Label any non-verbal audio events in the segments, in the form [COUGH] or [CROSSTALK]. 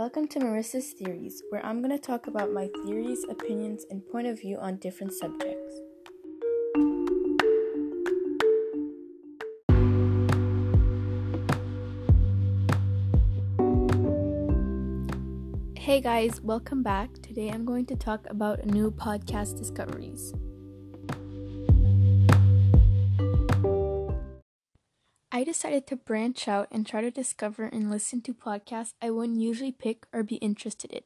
Welcome to Marissa's Theories, where I'm going to talk about my theories, opinions, and point of view on different subjects. Hey guys, welcome back. Today I'm going to talk about new podcast discoveries. I decided to branch out and try to discover and listen to podcasts I wouldn't usually pick or be interested in.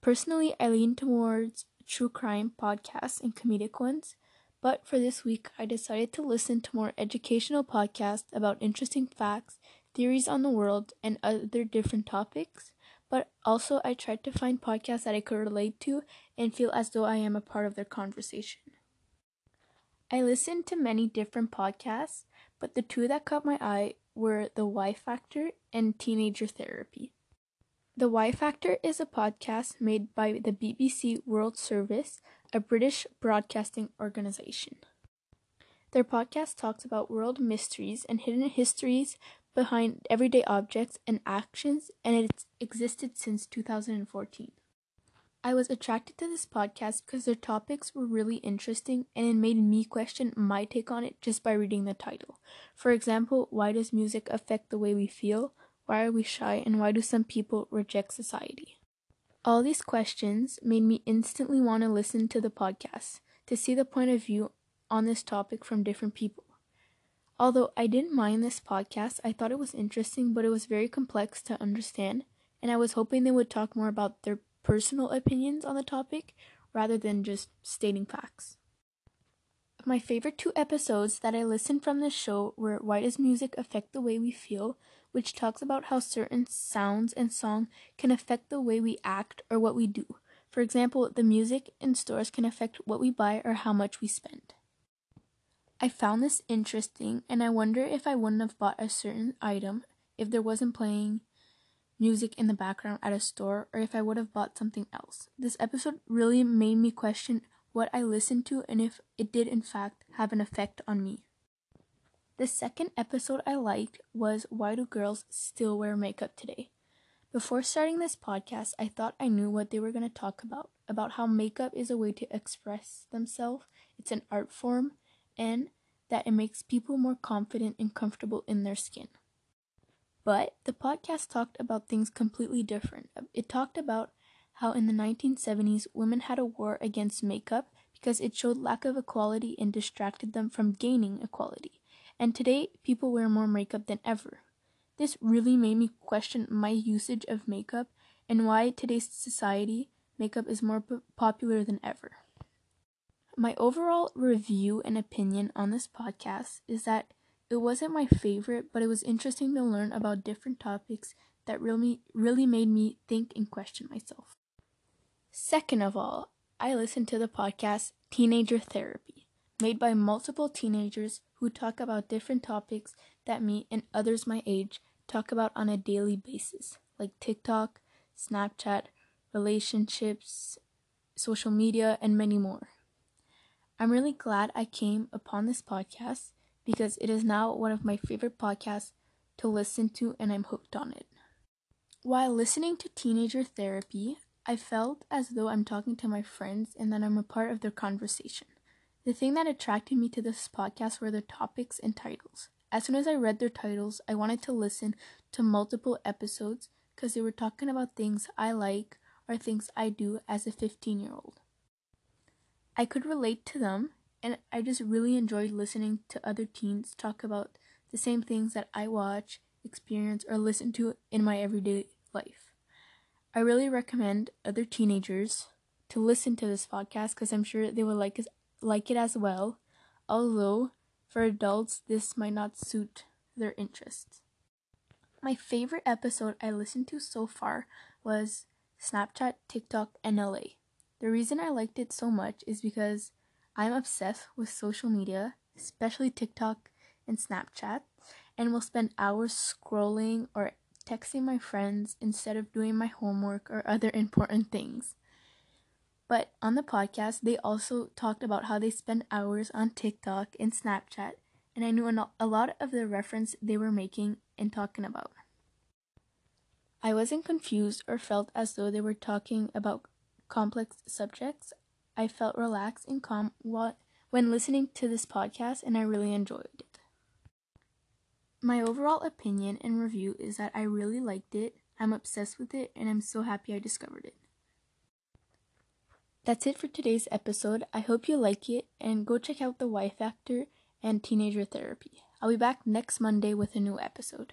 Personally, I lean towards true crime podcasts and comedic ones, but for this week, I decided to listen to more educational podcasts about interesting facts, theories on the world, and other different topics. But also, I tried to find podcasts that I could relate to and feel as though I am a part of their conversation. I listened to many different podcasts but the two that caught my eye were The Why Factor and Teenager Therapy. The Why Factor is a podcast made by the BBC World Service, a British broadcasting organization. Their podcast talks about world mysteries and hidden histories behind everyday objects and actions, and it's existed since 2014. I was attracted to this podcast because their topics were really interesting and it made me question my take on it just by reading the title. For example, why does music affect the way we feel? Why are we shy? And why do some people reject society? All these questions made me instantly want to listen to the podcast to see the point of view on this topic from different people. Although I didn't mind this podcast, I thought it was interesting, but it was very complex to understand, and I was hoping they would talk more about their personal opinions on the topic rather than just stating facts. My favorite two episodes that I listened from this show were Why Does Music Affect the Way We Feel, which talks about how certain sounds and song can affect the way we act or what we do. For example, the music in stores can affect what we buy or how much we spend. I found this interesting and I wonder if I wouldn't have bought a certain item if there wasn't playing music in the background at a store or if I would have bought something else. This episode really made me question what I listened to and if it did in fact have an effect on me. The second episode I liked was Why Do Girls Still Wear Makeup Today? Before starting this podcast, I thought I knew what they were going to talk about about how makeup is a way to express themselves, it's an art form, and that it makes people more confident and comfortable in their skin. But the podcast talked about things completely different. It talked about how in the 1970s women had a war against makeup because it showed lack of equality and distracted them from gaining equality. And today, people wear more makeup than ever. This really made me question my usage of makeup and why today's society makeup is more p- popular than ever. My overall review and opinion on this podcast is that it wasn't my favorite, but it was interesting to learn about different topics that really really made me think and question myself. Second of all, I listened to the podcast Teenager Therapy, made by multiple teenagers who talk about different topics that me and others my age talk about on a daily basis, like TikTok, Snapchat, relationships, social media, and many more. I'm really glad I came upon this podcast because it is now one of my favorite podcasts to listen to and I'm hooked on it. While listening to Teenager Therapy, I felt as though I'm talking to my friends and that I'm a part of their conversation. The thing that attracted me to this podcast were their topics and titles. As soon as I read their titles, I wanted to listen to multiple episodes because they were talking about things I like or things I do as a 15 year old. I could relate to them and I just really enjoyed listening to other teens talk about the same things that I watch, experience, or listen to in my everyday life. I really recommend other teenagers to listen to this podcast because I'm sure they will like like it as well, although for adults this might not suit their interests. My favorite episode I listened to so far was Snapchat, TikTok, and LA. The reason I liked it so much is because I'm obsessed with social media, especially TikTok and Snapchat, and will spend hours scrolling or texting my friends instead of doing my homework or other [LAUGHS] important things. But on the podcast, they also talked about how they spend hours on TikTok and Snapchat, and I knew a lot of the reference they were making and talking about. I wasn't confused or felt as though they were talking about complex subjects. I felt relaxed and calm when listening to this podcast, and I really enjoyed it. My overall opinion and review is that I really liked it, I'm obsessed with it, and I'm so happy I discovered it. That's it for today's episode. I hope you like it, and go check out The Why Factor and Teenager Therapy. I'll be back next Monday with a new episode.